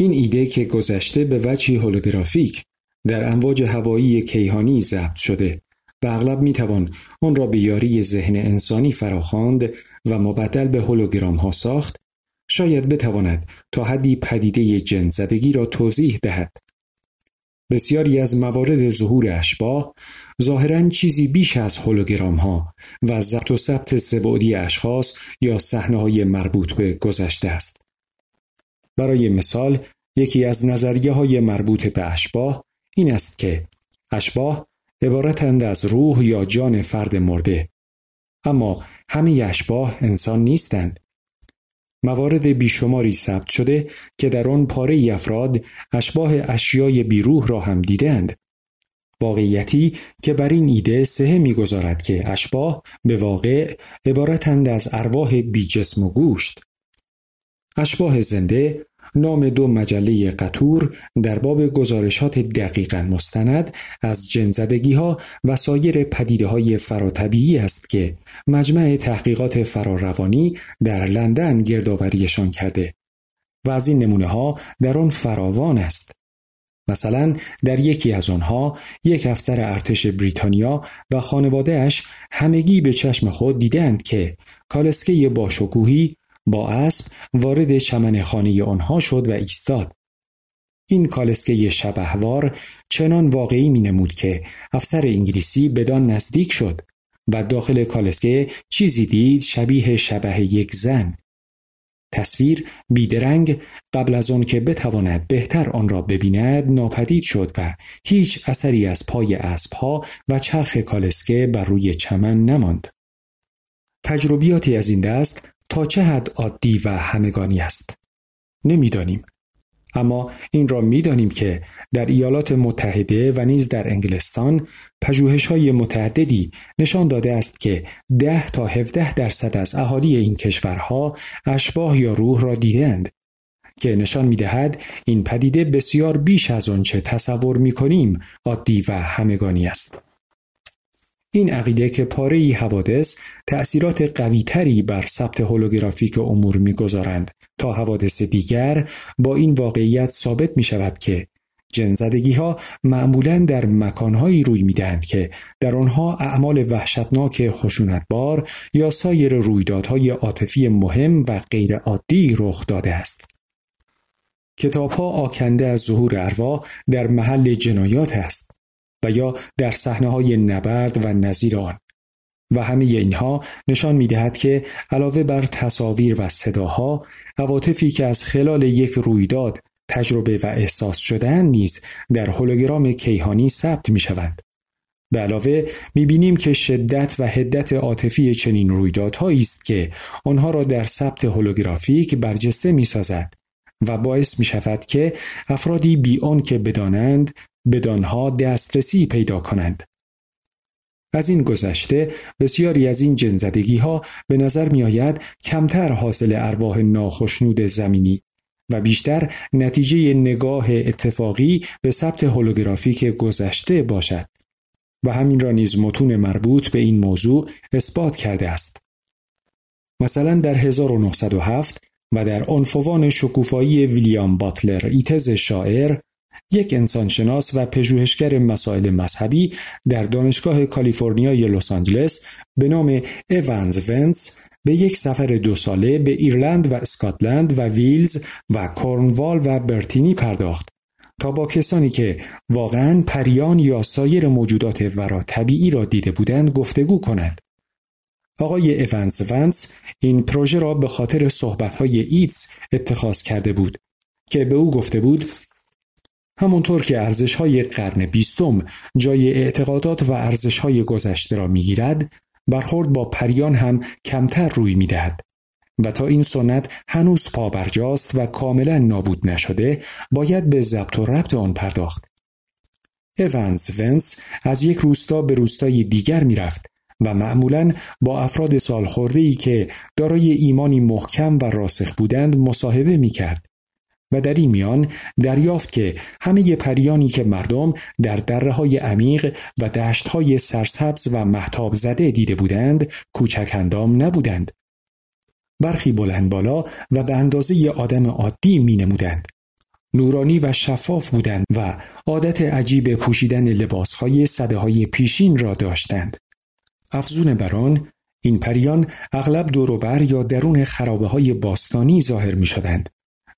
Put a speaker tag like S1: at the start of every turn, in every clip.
S1: این ایده که گذشته به وجهی هولوگرافیک در امواج هوایی کیهانی ضبط شده و اغلب می‌توان آن را به یاری ذهن انسانی فراخواند و مبدل به هولوگرام ها ساخت شاید بتواند تا حدی پدیده جنزدگی را توضیح دهد بسیاری از موارد ظهور اشباه ظاهرا چیزی بیش از هولوگرام ها و ضبط و ثبت سبعدی اشخاص یا صحنه های مربوط به گذشته است. برای مثال یکی از نظریه های مربوط به اشباه این است که اشباه عبارتند از روح یا جان فرد مرده اما همه اشباه انسان نیستند موارد بیشماری ثبت شده که در آن پاره افراد اشباه اشیای بیروح را هم دیدند. واقعیتی که بر این ایده سهه می‌گذارد که اشباه به واقع عبارتند از ارواح بی جسم و گوشت. اشباه زنده نام دو مجله قطور در باب گزارشات دقیقا مستند از جنزدگی ها و سایر پدیده های فراتبیعی است که مجمع تحقیقات فراروانی در لندن گردآوریشان کرده و از این نمونه ها در آن فراوان است. مثلا در یکی از آنها یک افسر ارتش بریتانیا و خانوادهش همگی به چشم خود دیدند که کالسکه باشکوهی با اسب وارد چمن خانه آنها شد و ایستاد. این کالسکه شبهوار چنان واقعی می نمود که افسر انگلیسی بدان نزدیک شد و داخل کالسکه چیزی دید شبیه شبه یک زن. تصویر بیدرنگ قبل از آن که بتواند بهتر آن را ببیند ناپدید شد و هیچ اثری از پای اسبها و چرخ کالسکه بر روی چمن نماند. تجربیاتی از این دست تا چه حد عادی و همگانی است نمی‌دانیم اما این را می‌دانیم که در ایالات متحده و نیز در انگلستان پژوهش های متعددی نشان داده است که ده تا 17 درصد از اهالی این کشورها اشباه یا روح را دیدند که نشان می‌دهد این پدیده بسیار بیش از آنچه تصور می کنیم عادی و همگانی است. این عقیده که پاره حوادث تأثیرات قویتری بر ثبت هولوگرافیک امور می‌گذارند تا حوادث دیگر با این واقعیت ثابت می شود که جنزدگی ها معمولا در مکانهایی روی می‌دهند که در آنها اعمال وحشتناک خشونتبار یا سایر رویدادهای عاطفی مهم و غیر عادی رخ داده است. کتاب ها آکنده از ظهور ارواح در محل جنایات است. و یا در صحنه های نبرد و نظیر آن و همه اینها نشان می دهد که علاوه بر تصاویر و صداها عواطفی که از خلال یک رویداد تجربه و احساس شدن نیز در هولوگرام کیهانی ثبت می شوند. به علاوه می بینیم که شدت و حدت عاطفی چنین رویدادهایی است که آنها را در ثبت هولوگرافیک برجسته می سازد و باعث می شود که افرادی بی آن که بدانند بدانها دسترسی پیدا کنند. از این گذشته بسیاری از این جنزدگی ها به نظر می آید کمتر حاصل ارواح ناخشنود زمینی و بیشتر نتیجه نگاه اتفاقی به ثبت هولوگرافیک گذشته باشد و همین را نیز متون مربوط به این موضوع اثبات کرده است. مثلا در 1907 و در عنفوان شکوفایی ویلیام باتلر ایتز شاعر یک انسانشناس و پژوهشگر مسائل مذهبی در دانشگاه کالیفرنیای لس آنجلس به نام ایونز ونس به یک سفر دو ساله به ایرلند و اسکاتلند و ویلز و کورنوال و برتینی پرداخت تا با کسانی که واقعا پریان یا سایر موجودات ورا طبیعی را دیده بودند گفتگو کند. آقای ایونز ونس این پروژه را به خاطر صحبتهای ایتس اتخاذ کرده بود که به او گفته بود همونطور که ارزش های قرن بیستم جای اعتقادات و ارزش های گذشته را می‌گیرد برخورد با پریان هم کمتر روی می‌دهد و تا این سنت هنوز پابرجاست و کاملا نابود نشده باید به ضبط و ربط آن پرداخت. اونز ونس از یک روستا به روستای دیگر می‌رفت و معمولا با افراد سالخورده ای که دارای ایمانی محکم و راسخ بودند مصاحبه می کرد و در این میان دریافت که همه پریانی که مردم در دره های عمیق و دشت های سرسبز و محتاب زده دیده بودند کوچک اندام نبودند. برخی بلند بالا و به اندازه آدم عادی می نمودند. نورانی و شفاف بودند و عادت عجیب پوشیدن لباسهای صده های پیشین را داشتند. افزون بران این پریان اغلب دوروبر یا درون خرابه های باستانی ظاهر می شدند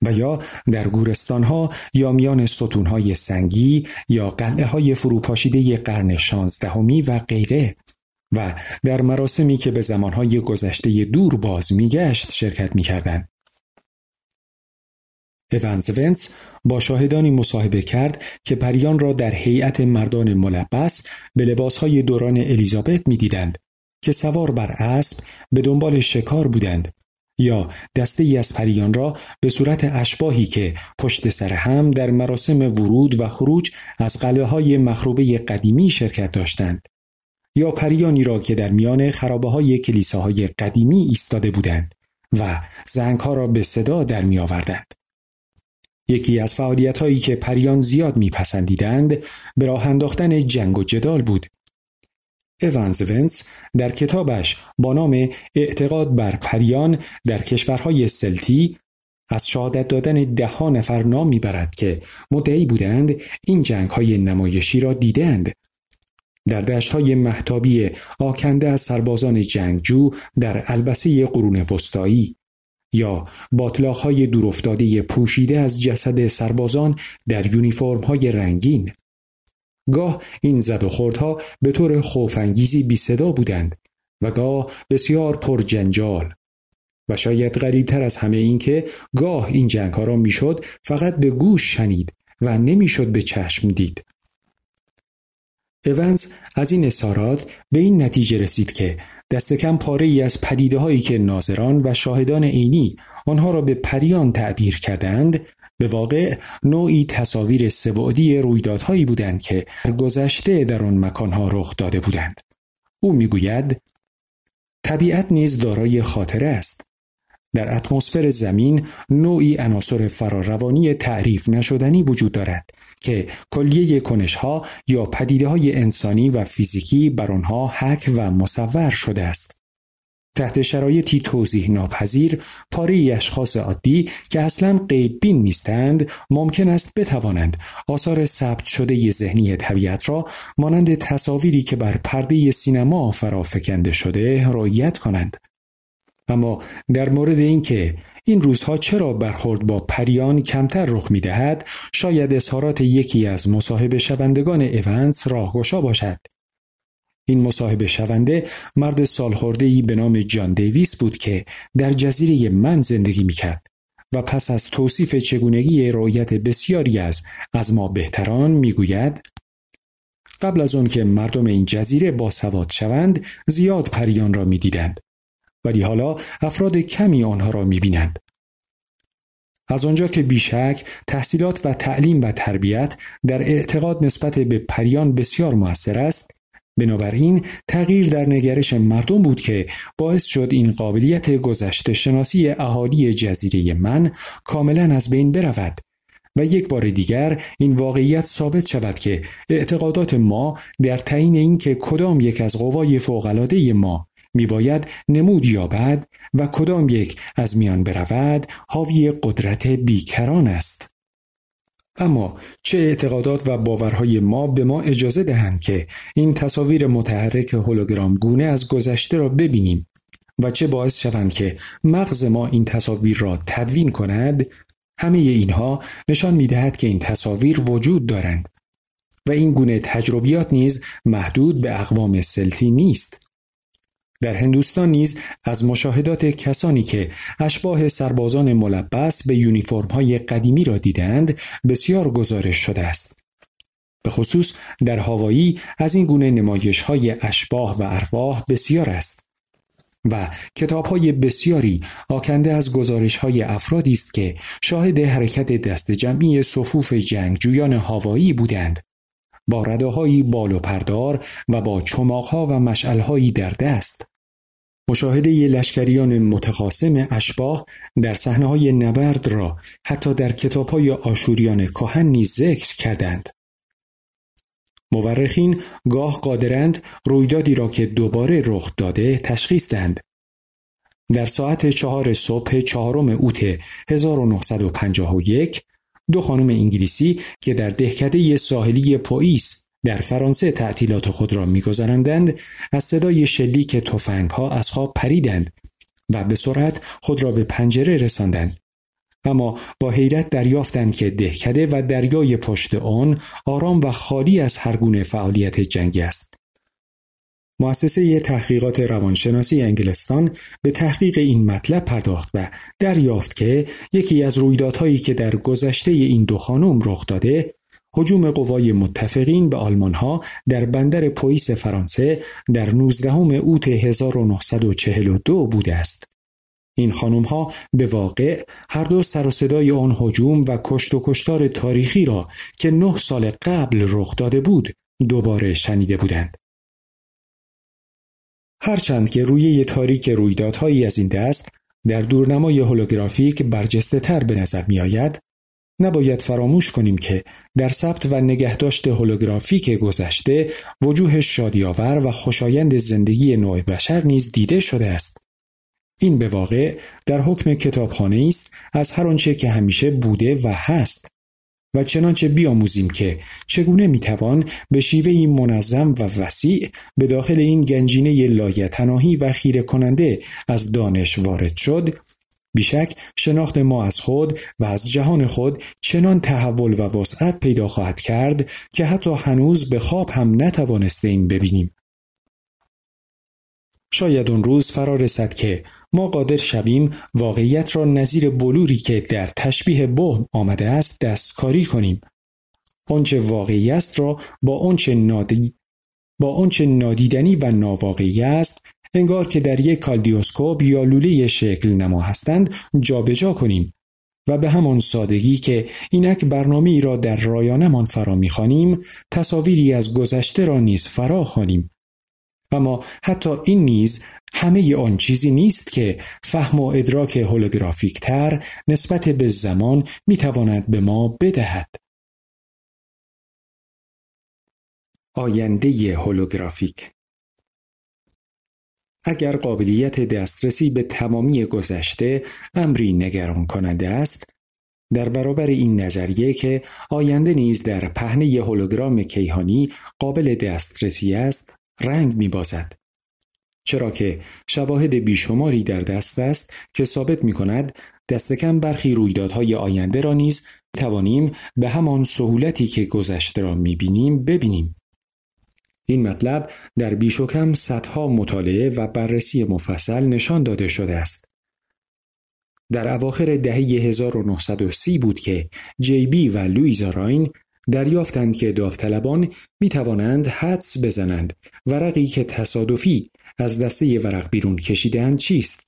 S1: و یا در گورستان ها یا میان ستون های سنگی یا قلعه های فروپاشیده قرن شانزدهمی و غیره و در مراسمی که به زمانهای گذشته دور باز میگشت شرکت می‌کردند. اونز ونس با شاهدانی مصاحبه کرد که پریان را در هیئت مردان ملبس به لباسهای دوران الیزابت می‌دیدند که سوار بر اسب به دنبال شکار بودند یا دسته ای از پریان را به صورت اشباهی که پشت سر هم در مراسم ورود و خروج از قلعه های مخروبه قدیمی شرکت داشتند یا پریانی را که در میان خرابه های کلیساهای قدیمی ایستاده بودند و زنگ ها را به صدا در می آوردند. یکی از فعالیت هایی که پریان زیاد میپسندیدند به راه انداختن جنگ و جدال بود اونز ونس در کتابش با نام اعتقاد بر پریان در کشورهای سلتی از شهادت دادن ده ها نفر نام می‌برد که مدعی بودند این جنگ های نمایشی را دیدند. در دشت های محتابی آکنده از سربازان جنگجو در البسه قرون وسطایی یا باطلاق های دورافتاده پوشیده از جسد سربازان در یونیفرم های رنگین گاه این زد و خوردها به طور خوفانگیزی بی صدا بودند و گاه بسیار پر جنجال و شاید غریبتر از همه این که گاه این جنگ ها را می‌شد فقط به گوش شنید و نمی‌شد به چشم دید. اونز از این اصارات به این نتیجه رسید که دست کم پاره ای از پدیده هایی که ناظران و شاهدان عینی آنها را به پریان تعبیر کردند به واقع نوعی تصاویر سبعدی رویدادهایی بودند که گذشته در آن مکانها رخ داده بودند. او می‌گوید طبیعت نیز دارای خاطره است. در اتمسفر زمین نوعی عناصر فراروانی تعریف نشدنی وجود دارد که کلیه کنشها یا پدیده های انسانی و فیزیکی بر آنها حک و مصور شده است. تحت شرایطی توضیح ناپذیر پاره اشخاص عادی که اصلا بین نیستند ممکن است بتوانند آثار ثبت شده ذهنی طبیعت را مانند تصاویری که بر پرده سینما فرافکنده شده رعایت کنند. اما در مورد اینکه این روزها چرا برخورد با پریان کمتر رخ می دهد شاید اظهارات یکی از مصاحبه شوندگان ایونتس راهگشا باشد. این مصاحبه شونده مرد سالخورده به نام جان دیویس بود که در جزیره من زندگی می‌کرد و پس از توصیف چگونگی رؤیت بسیاری از از ما بهتران می‌گوید قبل از آن که مردم این جزیره باسواد شوند زیاد پریان را می‌دیدند ولی حالا افراد کمی آنها را می‌بینند. از آنجا که بیشک تحصیلات و تعلیم و تربیت در اعتقاد نسبت به پریان بسیار موثر است بنابراین تغییر در نگرش مردم بود که باعث شد این قابلیت گذشته شناسی اهالی جزیره من کاملا از بین برود و یک بار دیگر این واقعیت ثابت شود که اعتقادات ما در تعیین اینکه کدام یک از قوای فوقالعاده ما میباید نمود یابد و کدام یک از میان برود حاوی قدرت بیکران است. اما چه اعتقادات و باورهای ما به ما اجازه دهند که این تصاویر متحرک هولوگرام گونه از گذشته را ببینیم و چه باعث شوند که مغز ما این تصاویر را تدوین کند؟ همه اینها نشان می دهد که این تصاویر وجود دارند و این گونه تجربیات نیز محدود به اقوام سلتی نیست. در هندوستان نیز از مشاهدات کسانی که اشباه سربازان ملبس به یونیفرم های قدیمی را دیدند بسیار گزارش شده است. به خصوص در هاوایی از این گونه نمایش های اشباه و ارواح بسیار است. و کتاب های بسیاری آکنده از گزارش های افرادی است که شاهد حرکت دست جمعی صفوف جنگجویان هاوایی بودند با رداهایی بال و پردار و با چماقها و مشعلهایی در دست مشاهده لشکریان متقاسم اشباه در صحنه های نبرد را حتی در کتاب های آشوریان کهن نیز ذکر کردند. مورخین گاه قادرند رویدادی را که دوباره رخ داده تشخیص دهند. در ساعت چهار صبح چهارم اوت 1951 دو خانم انگلیسی که در دهکده ساحلی پوئیس در فرانسه تعطیلات خود را میگذراندند از صدای شلیک تفنگها از خواب پریدند و به سرعت خود را به پنجره رساندند. اما با حیرت دریافتند که دهکده و دریای پشت آن آرام و خالی از هر گونه فعالیت جنگی است. مؤسسه تحقیقات روانشناسی انگلستان به تحقیق این مطلب پرداخت و دریافت که یکی از رویدادهایی که در گذشته این دو خانم رخ داده هجوم قوای متفقین به آلمانها در بندر پویس فرانسه در 19 اوت 1942 بوده است. این خانم ها به واقع هر دو سر و صدای آن هجوم و کشت و کشتار تاریخی را که نه سال قبل رخ داده بود دوباره شنیده بودند. هرچند که روی تاریک رویدادهایی از این دست در دورنمای هولوگرافیک برجسته تر به نظر می آید، نباید فراموش کنیم که در ثبت و نگهداشت هولوگرافیک گذشته وجوه شادیاور و خوشایند زندگی نوع بشر نیز دیده شده است. این به واقع در حکم کتابخانه است از هر آنچه که همیشه بوده و هست و چنانچه بیاموزیم که چگونه می‌توان به شیوه منظم و وسیع به داخل این گنجینه لایتناهی و خیره کننده از دانش وارد شد بیشک شناخت ما از خود و از جهان خود چنان تحول و وسعت پیدا خواهد کرد که حتی هنوز به خواب هم نتوانسته این ببینیم. شاید اون روز فرا رسد که ما قادر شویم واقعیت را نظیر بلوری که در تشبیه بهم آمده است دستکاری کنیم. آنچه واقعی است را با آنچه نادی با آنچه نادیدنی و ناواقعی است انگار که در یک کالدیوسکوپ یا لوله شکل نما هستند جابجا جا کنیم و به همان سادگی که اینک برنامه ای را در رایانمان فرا می‌خوانیم تصاویری از گذشته را نیز فرا خوانیم اما حتی این نیز همه آن چیزی نیست که فهم و ادراک هولوگرافیک تر نسبت به زمان می‌تواند به ما بدهد. آینده هولوگرافیک اگر قابلیت دسترسی به تمامی گذشته امری نگران کننده است در برابر این نظریه که آینده نیز در پهنه هولوگرام کیهانی قابل دسترسی است رنگ میبازد چرا که شواهد بیشماری در دست است که ثابت می کند دست کم برخی رویدادهای آینده را نیز توانیم به همان سهولتی که گذشته را می بینیم ببینیم. این مطلب در بیش و کم صدها مطالعه و بررسی مفصل نشان داده شده است. در اواخر دهه 1930 بود که جی بی و لویزا راین دریافتند که داوطلبان می توانند حدس بزنند ورقی که تصادفی از دسته ورق بیرون کشیدند چیست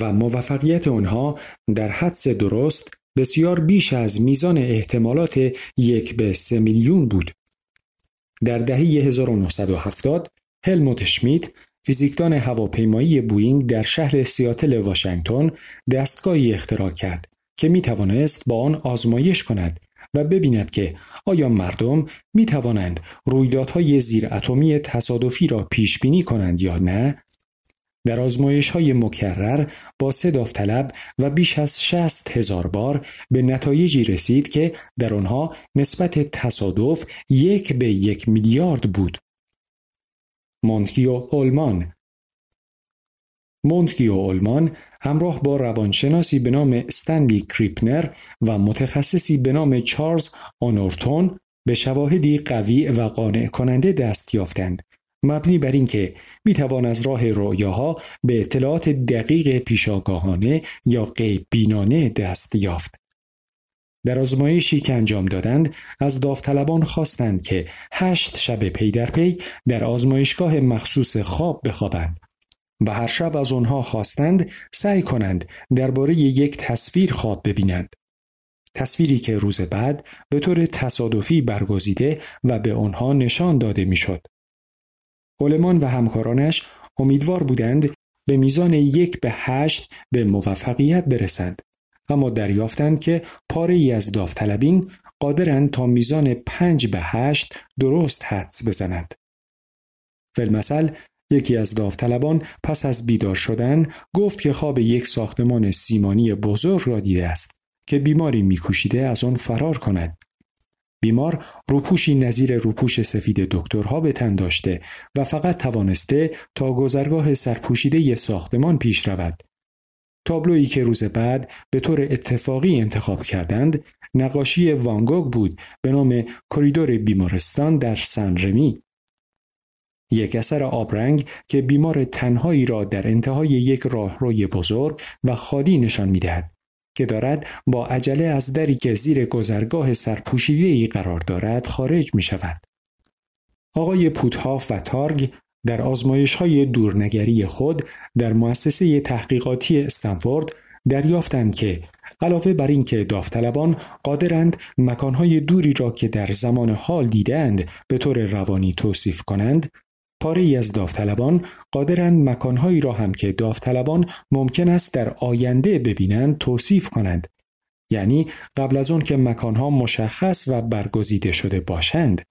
S1: و موفقیت آنها در حدس درست بسیار بیش از میزان احتمالات یک به سه میلیون بود. در دهه 1970 هلموت شمیت فیزیکدان هواپیمایی بوینگ در شهر سیاتل واشنگتن دستگاهی اختراع کرد که می توانست با آن آزمایش کند و ببیند که آیا مردم می توانند رویدادهای زیر اتمی تصادفی را پیش بینی کنند یا نه. در آزمایش های مکرر با سه داوطلب و بیش از شست هزار بار به نتایجی رسید که در آنها نسبت تصادف یک به یک میلیارد بود. مونتگیو اولمان مونتگیو اولمان همراه با روانشناسی به نام استنلی کریپنر و متخصصی به نام چارلز آنورتون به شواهدی قوی و قانع کننده دست یافتند مبنی بر اینکه می‌توان از راه رؤیاها به اطلاعات دقیق پیشاگاهانه یا غیب بینانه دست یافت. در آزمایشی که انجام دادند از داوطلبان خواستند که هشت شب پی در پی در آزمایشگاه مخصوص خواب بخوابند و هر شب از آنها خواستند سعی کنند درباره یک تصویر خواب ببینند. تصویری که روز بعد به طور تصادفی برگزیده و به آنها نشان داده می‌شد. علمان و همکارانش امیدوار بودند به میزان یک به هشت به موفقیت برسند اما دریافتند که پاره ای از داوطلبین قادرند تا میزان پنج به هشت درست حدس بزنند. فلمثل یکی از داوطلبان پس از بیدار شدن گفت که خواب یک ساختمان سیمانی بزرگ را دیده است که بیماری میکوشیده از آن فرار کند. بیمار روپوشی نظیر روپوش سفید دکترها به تن داشته و فقط توانسته تا گذرگاه سرپوشیده ساختمان پیش رود. تابلویی که روز بعد به طور اتفاقی انتخاب کردند نقاشی وانگوگ بود به نام کریدور بیمارستان در سنرمی. یک اثر آبرنگ که بیمار تنهایی را در انتهای یک راهروی بزرگ و خالی نشان می‌دهد که دارد با عجله از دری که زیر گذرگاه سرپوشیده ای قرار دارد خارج می شود. آقای پوتهاف و تارگ در آزمایش های دورنگری خود در مؤسسه تحقیقاتی استنفورد دریافتند که علاوه بر اینکه داوطلبان قادرند مکانهای دوری را که در زمان حال دیدند به طور روانی توصیف کنند پاره ای از داوطلبان قادرند مکانهایی را هم که داوطلبان ممکن است در آینده ببینند توصیف کنند یعنی قبل از آن که مکانها مشخص و برگزیده شده باشند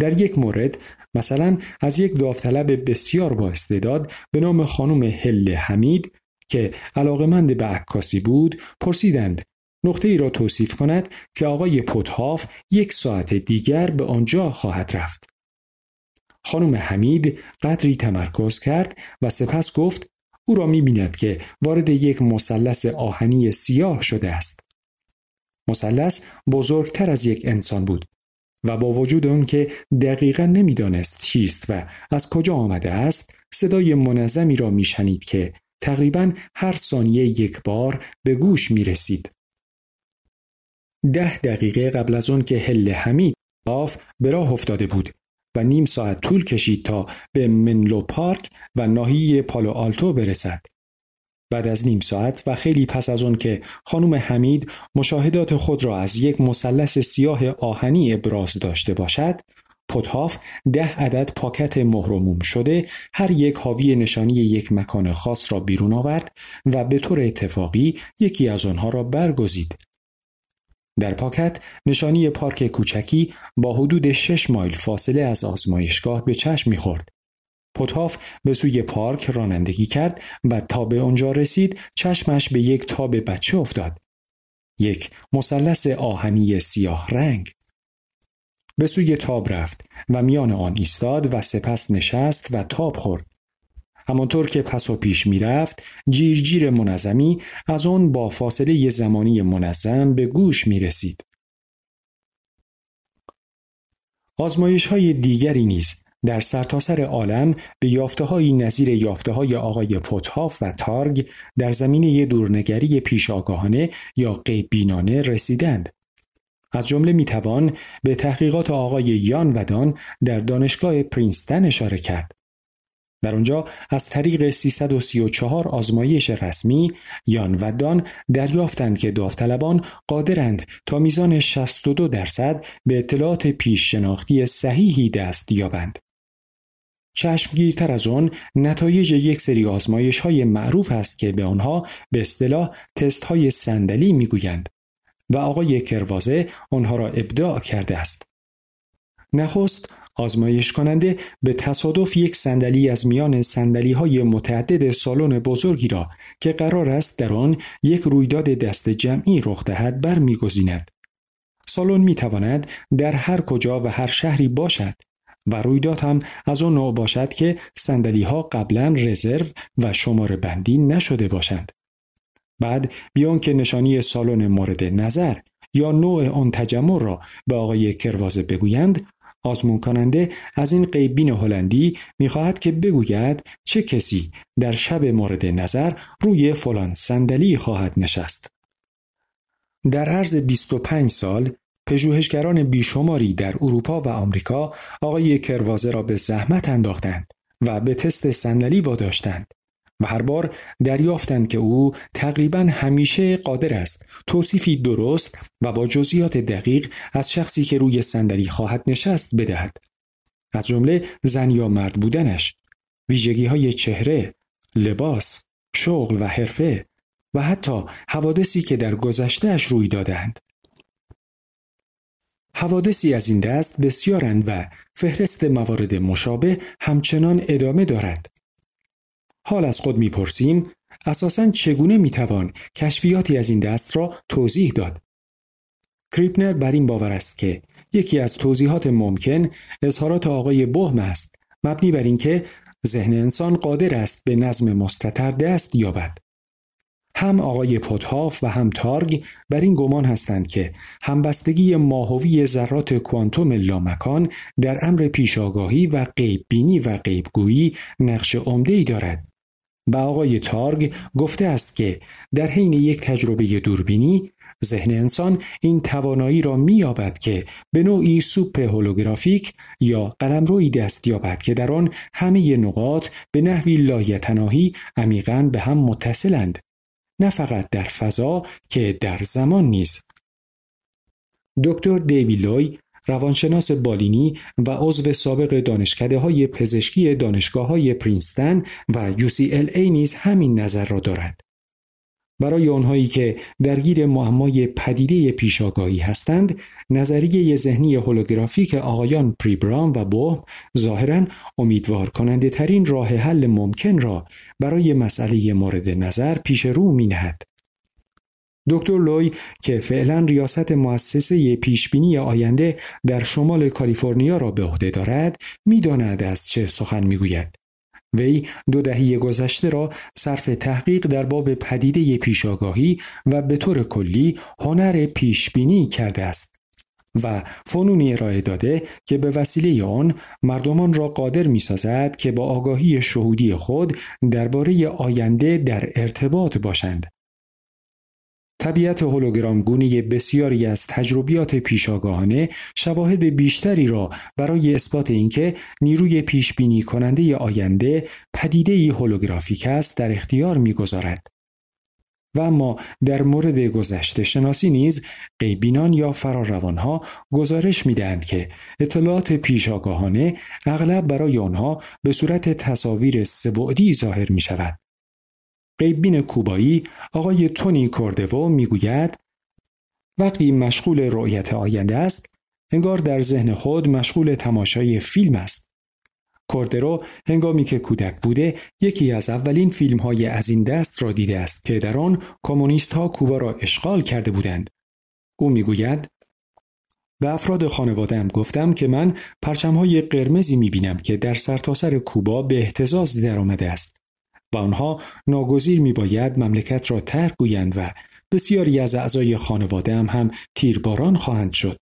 S1: در یک مورد مثلا از یک داوطلب بسیار با استعداد به نام خانم هل حمید که علاقمند به عکاسی بود پرسیدند نقطه ای را توصیف کند که آقای پوتهاف یک ساعت دیگر به آنجا خواهد رفت. خانم حمید قدری تمرکز کرد و سپس گفت او را می بیند که وارد یک مثلث آهنی سیاه شده است. مثلث بزرگتر از یک انسان بود و با وجود آن که دقیقا نمی‌دانست چیست و از کجا آمده است صدای منظمی را میشنید که تقریبا هر ثانیه یک بار به گوش می رسید. ده دقیقه قبل از آن که هل حمید آف به راه افتاده بود و نیم ساعت طول کشید تا به منلو پارک و ناحیه پالو آلتو برسد. بعد از نیم ساعت و خیلی پس از آن که خانم حمید مشاهدات خود را از یک مثلث سیاه آهنی ابراز داشته باشد پوتهاف ده عدد پاکت مهرموم شده هر یک حاوی نشانی یک مکان خاص را بیرون آورد و به طور اتفاقی یکی از آنها را برگزید. در پاکت نشانی پارک کوچکی با حدود 6 مایل فاصله از آزمایشگاه به چشم می‌خورد. پوتهاف به سوی پارک رانندگی کرد و تا به آنجا رسید چشمش به یک تاب بچه افتاد. یک مثلث آهنی سیاه رنگ. به سوی تاب رفت و میان آن ایستاد و سپس نشست و تاب خورد. همانطور که پس و پیش می‌رفت جیر منظمی از آن با فاصله زمانی منظم به گوش می رسید. آزمایش های دیگری نیز در سرتاسر سر عالم به یافته های نظیر یافته های آقای پوتهاف و تارگ در زمینه دورنگری پیش آگاهانه یا قیبینانه رسیدند. از جمله می‌توان به تحقیقات آقای یان ودان در دانشگاه پرینستن اشاره کرد. در آنجا از طریق 334 آزمایش رسمی یان و دان دریافتند که داوطلبان قادرند تا میزان 62 درصد به اطلاعات پیش شناختی صحیحی دست یابند. چشمگیرتر از آن نتایج یک سری آزمایش های معروف است که به آنها به اصطلاح تست های صندلی می‌گویند. و آقای کروازه آنها را ابداع کرده است. نخست آزمایش کننده به تصادف یک صندلی از میان صندلی های متعدد سالن بزرگی را که قرار است در آن یک رویداد دست جمعی رخ دهد برمیگزیند. سالن می تواند در هر کجا و هر شهری باشد و رویداد هم از آن نوع باشد که صندلی ها قبلا رزرو و شماره بندی نشده باشند. بعد بیان که نشانی سالن مورد نظر یا نوع آن تجمع را به آقای کروازه بگویند آزمون کننده از این قیبین هلندی می‌خواهد که بگوید چه کسی در شب مورد نظر روی فلان صندلی خواهد نشست. در عرض 25 سال پژوهشگران بیشماری در اروپا و آمریکا آقای کروازه را به زحمت انداختند و به تست صندلی واداشتند و هر بار دریافتند که او تقریبا همیشه قادر است توصیفی درست و با جزئیات دقیق از شخصی که روی صندلی خواهد نشست بدهد. از جمله زن یا مرد بودنش ویژگی های چهره لباس شغل و حرفه و حتی حوادثی که در گذشتهش روی دادند حوادثی از این دست بسیارند و فهرست موارد مشابه همچنان ادامه دارد حال از خود می‌پرسیم اساسا چگونه می‌توان کشفیاتی از این دست را توضیح داد؟ کریپنر بر این باور است که یکی از توضیحات ممکن اظهارات آقای بهم است مبنی بر اینکه ذهن انسان قادر است به نظم مستطر دست یابد. هم آقای پوتهاف و هم تارگ بر این گمان هستند که همبستگی ماهوی ذرات کوانتوم لامکان در امر پیشاگاهی و غیب بینی و غیبگویی نقش ای دارد. و آقای تارگ گفته است که در حین یک تجربه دوربینی ذهن انسان این توانایی را مییابد که به نوعی سوپ هولوگرافیک یا قلمروی دست یابد که در آن همه نقاط به نحوی لایتناهی عمیقا به هم متصلند نه فقط در فضا که در زمان نیز دکتر دیویلوی روانشناس بالینی و عضو سابق دانشکده های پزشکی دانشگاه های پرینستن و UCLA نیز همین نظر را دارد. برای آنهایی که درگیر معمای پدیده پیشاگاهی هستند نظریه ذهنی هولوگرافیک آقایان پریبرام و بوه ظاهرا امیدوار کننده ترین راه حل ممکن را برای مسئله مورد نظر پیش رو می نهد. دکتر لوی که فعلا ریاست مؤسسه پیشبینی آینده در شمال کالیفرنیا را به عهده دارد می‌داند از چه سخن می‌گوید. وی دو دهه گذشته را صرف تحقیق در باب پدیده پیشاگاهی و به طور کلی هنر پیشبینی کرده است و فنونی ارائه داده که به وسیله آن مردمان را قادر می سازد که با آگاهی شهودی خود درباره آینده در ارتباط باشند. طبیعت هولوگرام گونی بسیاری از تجربیات پیشاگاهانه شواهد بیشتری را برای اثبات اینکه نیروی پیش بینی کننده آینده پدیده هولوگرافیک است در اختیار می‌گذارد. و اما در مورد گذشته شناسی نیز قیبینان یا فراروانها گزارش می‌دهند که اطلاعات پیشاگاهانه اغلب برای آنها به صورت تصاویر سبعدی ظاهر می شود. قیبین کوبایی آقای تونی کوردوو می‌گوید وقتی مشغول رؤیت آینده است انگار در ذهن خود مشغول تماشای فیلم است. کوردرو هنگامی که کودک بوده یکی از اولین فیلم های از این دست را دیده است که در آن کمونیست ها کوبا را اشغال کرده بودند. او می‌گوید به افراد خانوادهام گفتم که من پرچم های قرمزی می بینم که در سرتاسر سر کوبا به احتزاز درآمده است. و آنها ناگزیر می باید مملکت را ترک گویند و بسیاری از اعضای خانواده هم, هم تیرباران خواهند شد.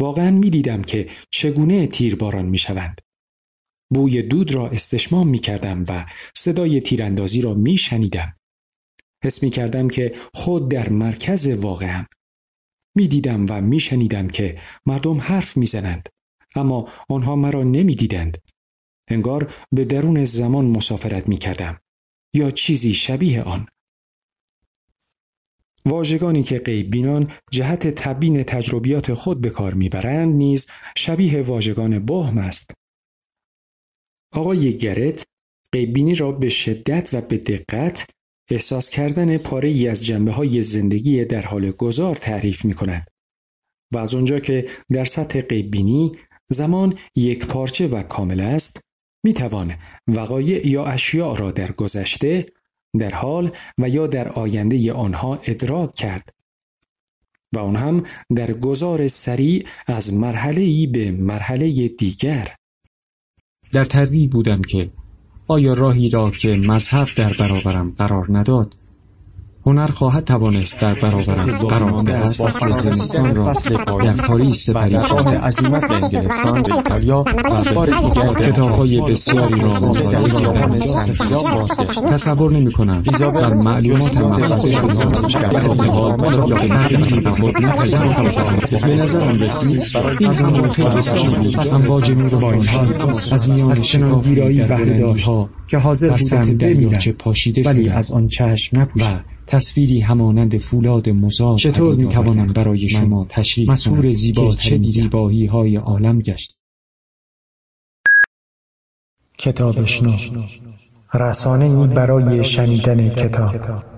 S1: واقعا می دیدم که چگونه تیرباران می شوند. بوی دود را استشمام می کردم و صدای تیراندازی را می شنیدم. حس می کردم که خود در مرکز واقعم. می دیدم و می شنیدم که مردم حرف می زنند. اما آنها مرا نمی دیدند انگار به درون زمان مسافرت می کردم یا چیزی شبیه آن. واژگانی که غیب بینان جهت تبیین تجربیات خود به کار می‌برند نیز شبیه واژگان بهم است. آقای گرت غیبینی را به شدت و به دقت احساس کردن پاره ای از جنبه های زندگی در حال گذار تعریف می کند. و از آنجا که در سطح غیبینی زمان یک پارچه و کامل است می توان وقایع یا اشیاء را در گذشته، در حال و یا در آینده آنها ادراک کرد و آن هم در گذار سریع از مرحله ای به مرحله دیگر.
S2: در تردید بودم که آیا راهی را که مذهب در برابرم قرار نداد هنر خواهد توانست در برابرم قرار دهد فصل زمستان را در پاریس سپری خواهد عظیمت به انگلستان به ایتالیا و بار دیگر کتابهای بسیاری را مطالعه کردم تصور نمی کنم در معلومات محفظه شما به به به نظرم رسید این زمان خیلی سال بود امواج از میان شنان ویرایی بهره که حاضر بودم بمیرم ولی از آن چشم نپوشم تصویری همانند فولاد مزار چطور می توانم برای شما تشریح مسئول زیبا چه زیبایی های عالم گشت.
S3: کتاب رسانه برای شنیدن کتاب.